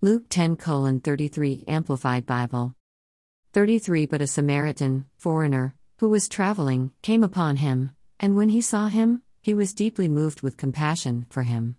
Luke 10 33 Amplified Bible. 33 But a Samaritan, foreigner, who was traveling, came upon him, and when he saw him, he was deeply moved with compassion for him.